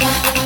Bye.